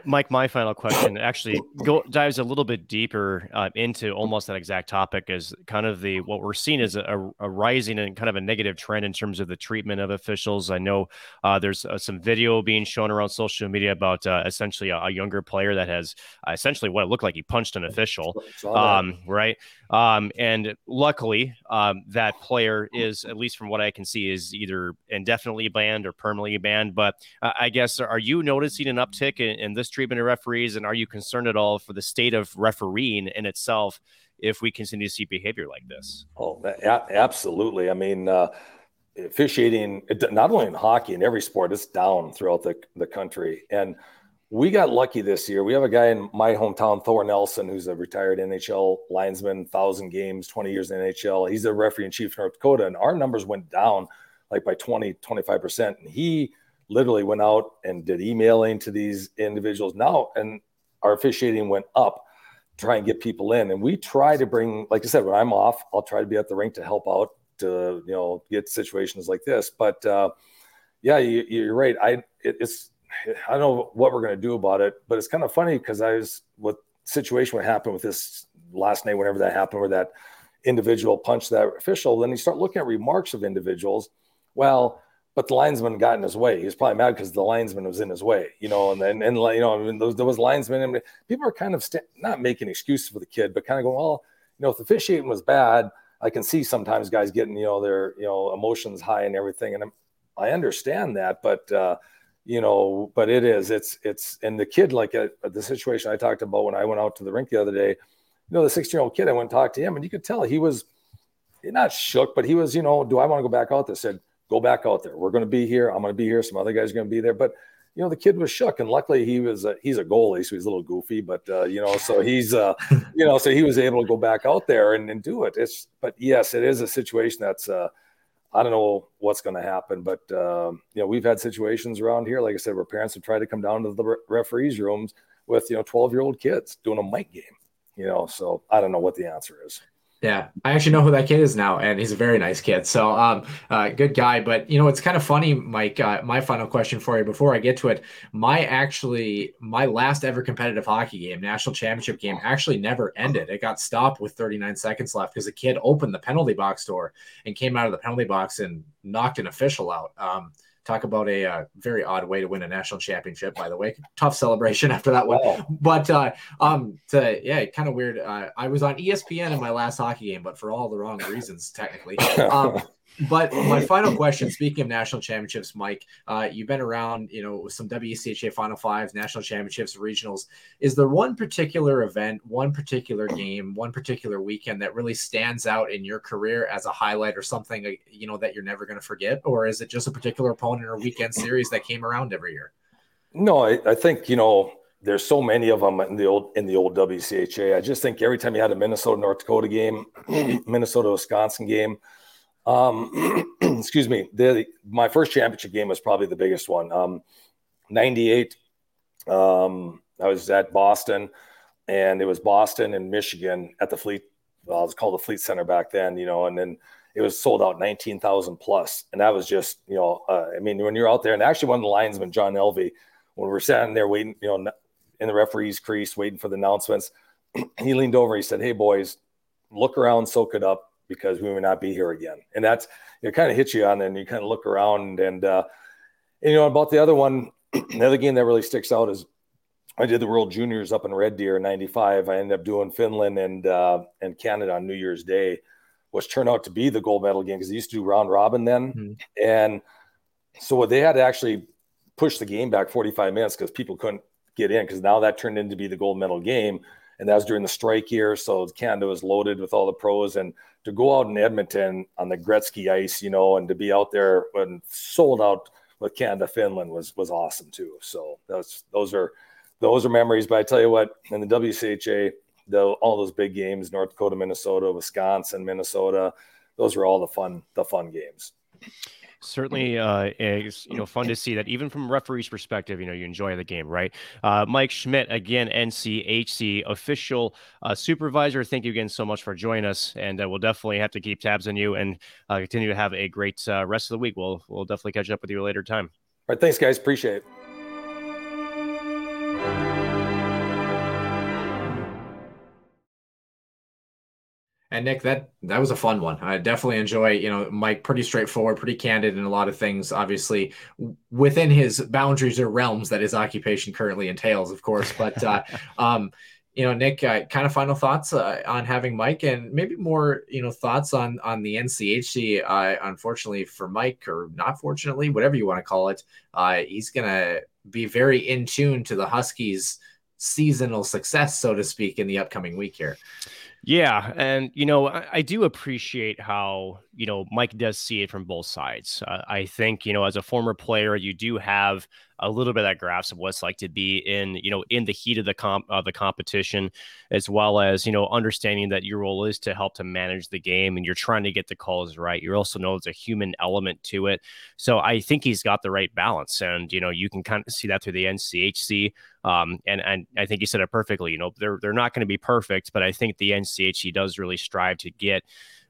Mike, my final question actually go, dives a little bit deeper uh, into almost that exact topic as kind of the what we're seeing is a, a, rising and kind of a negative trend in terms of the treatment of officials. I know uh, there's uh, some video being shown around social media about uh, essentially a, a, younger player that has uh, essentially what it looked like he punched an official, um, right? Um, and luckily, um, that player is, at least from what I can see, is either indefinitely banned or permanently banned. But uh, I guess, are you noticing an uptick in, in, this treatment of referees? And are you concerned at all for the state of refereeing in itself if we continue to see behavior like this? Oh, absolutely. I mean, uh, officiating, not only in hockey, in every sport, it's down throughout the, the country. And we got lucky this year. We have a guy in my hometown, Thor Nelson, who's a retired NHL linesman, thousand games, 20 years in NHL. He's a referee in chief North Dakota, and our numbers went down like by 20, 25%. And he literally went out and did emailing to these individuals now, and our officiating went up to try and get people in. And we try to bring, like I said, when I'm off, I'll try to be at the rink to help out to, you know, get situations like this. But uh, yeah, you, are right. I, it, it's, I don't know what we're going to do about it, but it's kind of funny because I was what situation would happen with this last night, whenever that happened, where that individual punched that official. Then you start looking at remarks of individuals. Well, but the linesman got in his way. He was probably mad because the linesman was in his way, you know. And then, and, you know, I mean, those, there was linesmen. and people are kind of st- not making excuses for the kid, but kind of going, well, you know, if the officiating was bad, I can see sometimes guys getting, you know, their, you know, emotions high and everything. And I'm, I understand that, but uh, you know, but it is, it's, it's, and the kid, like uh, the situation I talked about when I went out to the rink the other day, you know, the 16 year old kid, I went and talked to him and you could tell he was not shook, but he was, you know, do I want to go back out there? Said, go back out there. We're going to be here. I'm going to be here. Some other guys are going to be there. But, you know, the kid was shook. And luckily he was, a, he's a goalie. So he's a little goofy, but, uh, you know, so he's, uh, you know, so he was able to go back out there and, and do it. It's, but yes, it is a situation that's, uh, I don't know what's going to happen, but um, you know we've had situations around here, like I said, where parents have tried to come down to the referees' rooms with you know 12 year old kids doing a mic game. You know, so I don't know what the answer is. Yeah, I actually know who that kid is now, and he's a very nice kid. So, um, uh, good guy. But you know, it's kind of funny, Mike. Uh, my final question for you before I get to it: my actually, my last ever competitive hockey game, national championship game, actually never ended. It got stopped with 39 seconds left because a kid opened the penalty box door and came out of the penalty box and knocked an official out. Um, Talk about a uh, very odd way to win a national championship, by the way. Tough celebration after that one. Wow. But uh, um, to, yeah, kind of weird. Uh, I was on ESPN in my last hockey game, but for all the wrong reasons, technically. Um, but my final question, speaking of national championships, Mike, uh, you've been around, you know, with some WCHA Final Fives, national championships, regionals. Is there one particular event, one particular game, one particular weekend that really stands out in your career as a highlight or something, uh, you know, that you're never going to forget? Or is it just a particular opponent or weekend series that came around every year? No, I, I think, you know, there's so many of them in the old in the old WCHA. I just think every time you had a Minnesota North Dakota game, Minnesota Wisconsin game, um, excuse me. The my first championship game was probably the biggest one. Um, 98. Um, I was at Boston, and it was Boston and Michigan at the Fleet. Well, it was called the Fleet Center back then, you know, and then it was sold out 19,000 plus. And that was just, you know, uh, I mean, when you're out there, and actually one of the linesmen, John Elvey, when we were sitting there waiting, you know, in the referee's crease, waiting for the announcements, he leaned over, he said, Hey, boys, look around, soak it up because we may not be here again. And that's it kind of hits you on and you kind of look around and, uh, and, you know, about the other one, the other game that really sticks out is I did the World Juniors up in Red Deer in 95. I ended up doing Finland and, uh, and Canada on New Year's Day, which turned out to be the gold medal game because they used to do round robin then. Mm-hmm. And so they had to actually push the game back 45 minutes because people couldn't get in because now that turned into be the gold medal game and that was during the strike year. So Canada was loaded with all the pros, and to go out in Edmonton on the Gretzky ice, you know, and to be out there and sold out with Canada Finland was was awesome too. So those those are those are memories. But I tell you what, in the WCHA, the, all those big games, North Dakota, Minnesota, Wisconsin, Minnesota, those were all the fun the fun games certainly uh, is you know fun to see that even from a referee's perspective you know you enjoy the game right? Uh, mike schmitt again nchc official uh, supervisor. Thank you again so much for joining us and uh, we'll definitely have to keep tabs on you and uh, continue to have a great uh, rest of the week. We'll we'll definitely catch up with you later time. All right thanks guys. Appreciate it And Nick, that that was a fun one. I definitely enjoy, you know, Mike pretty straightforward, pretty candid in a lot of things, obviously within his boundaries or realms that his occupation currently entails, of course. But uh, um, you know, Nick, uh, kind of final thoughts uh, on having Mike, and maybe more, you know, thoughts on on the NCHC. Uh, unfortunately for Mike, or not fortunately, whatever you want to call it, uh, he's gonna be very in tune to the Huskies' seasonal success, so to speak, in the upcoming week here. Yeah, and you know, I, I, do appreciate how you know Mike does see it from both sides. Uh, I think you know, as a former player, you do have a little bit of that grasp of what it's like to be in you know in the heat of the comp of the competition as well as you know understanding that your role is to help to manage the game and you're trying to get the calls right you also know there's a human element to it so i think he's got the right balance and you know you can kind of see that through the nchc um, and and i think you said it perfectly you know they're they're not going to be perfect but i think the nchc does really strive to get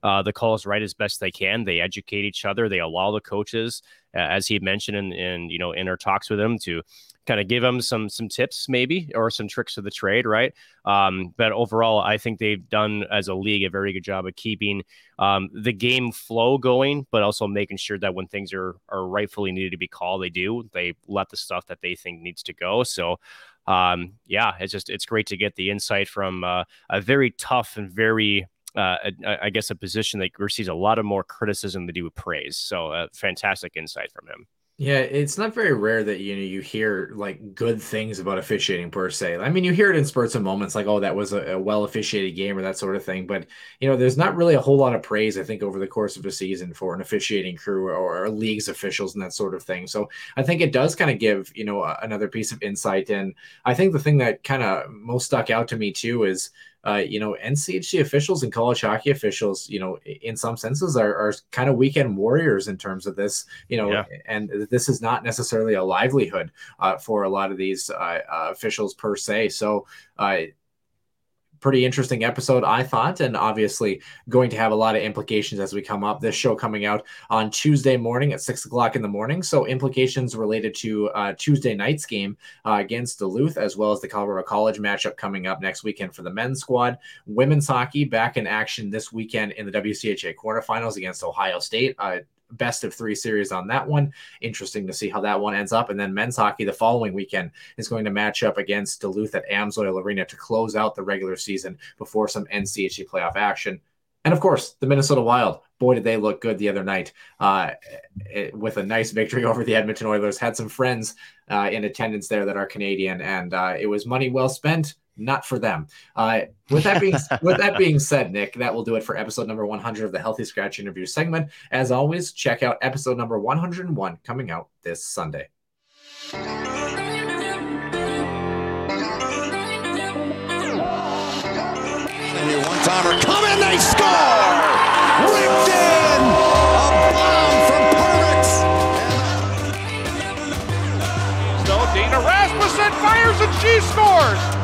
uh, the calls right as best they can. They educate each other. They allow the coaches, as he mentioned in, in you know in our talks with him, to kind of give them some some tips maybe or some tricks of the trade, right? Um, but overall, I think they've done as a league a very good job of keeping um, the game flow going, but also making sure that when things are are rightfully needed to be called, they do. They let the stuff that they think needs to go. So um, yeah, it's just it's great to get the insight from uh, a very tough and very uh, I guess, a position that receives a lot of more criticism than do praise. So, uh, fantastic insight from him. Yeah, it's not very rare that you know you hear like good things about officiating per se. I mean, you hear it in spurts and moments, like oh, that was a, a well officiated game or that sort of thing. But you know, there's not really a whole lot of praise I think over the course of a season for an officiating crew or, or league's officials and that sort of thing. So I think it does kind of give you know another piece of insight. And I think the thing that kind of most stuck out to me too is uh, you know, NCHC officials and college hockey officials, you know, in some senses are, are kind of weekend warriors in terms of this, you know, yeah. and this is not necessarily a livelihood uh, for a lot of these uh, uh officials per se. So, uh, pretty interesting episode, I thought, and obviously going to have a lot of implications as we come up. This show coming out on Tuesday morning at six o'clock in the morning. So, implications related to uh, Tuesday night's game uh, against Duluth, as well as the Colorado College matchup coming up next weekend for the men's squad. Women's hockey back in action this weekend in the WCHA quarterfinals against Ohio State. Uh, best of three series on that one. Interesting to see how that one ends up. And then men's hockey the following weekend is going to match up against Duluth at Amsoil Arena to close out the regular season before some NCHC playoff action. And of course, the Minnesota Wild. Boy, did they look good the other night uh, it, with a nice victory over the Edmonton Oilers. Had some friends uh, in attendance there that are Canadian, and uh, it was money well spent not for them. Uh, with that being with that being said, Nick, that will do it for episode number 100 of the Healthy Scratch interview segment. As always, check out episode number 101 coming out this Sunday. one timer coming, they score! Ripped in! A bomb from Perbix! So Dana Rasmussen fires and she scores.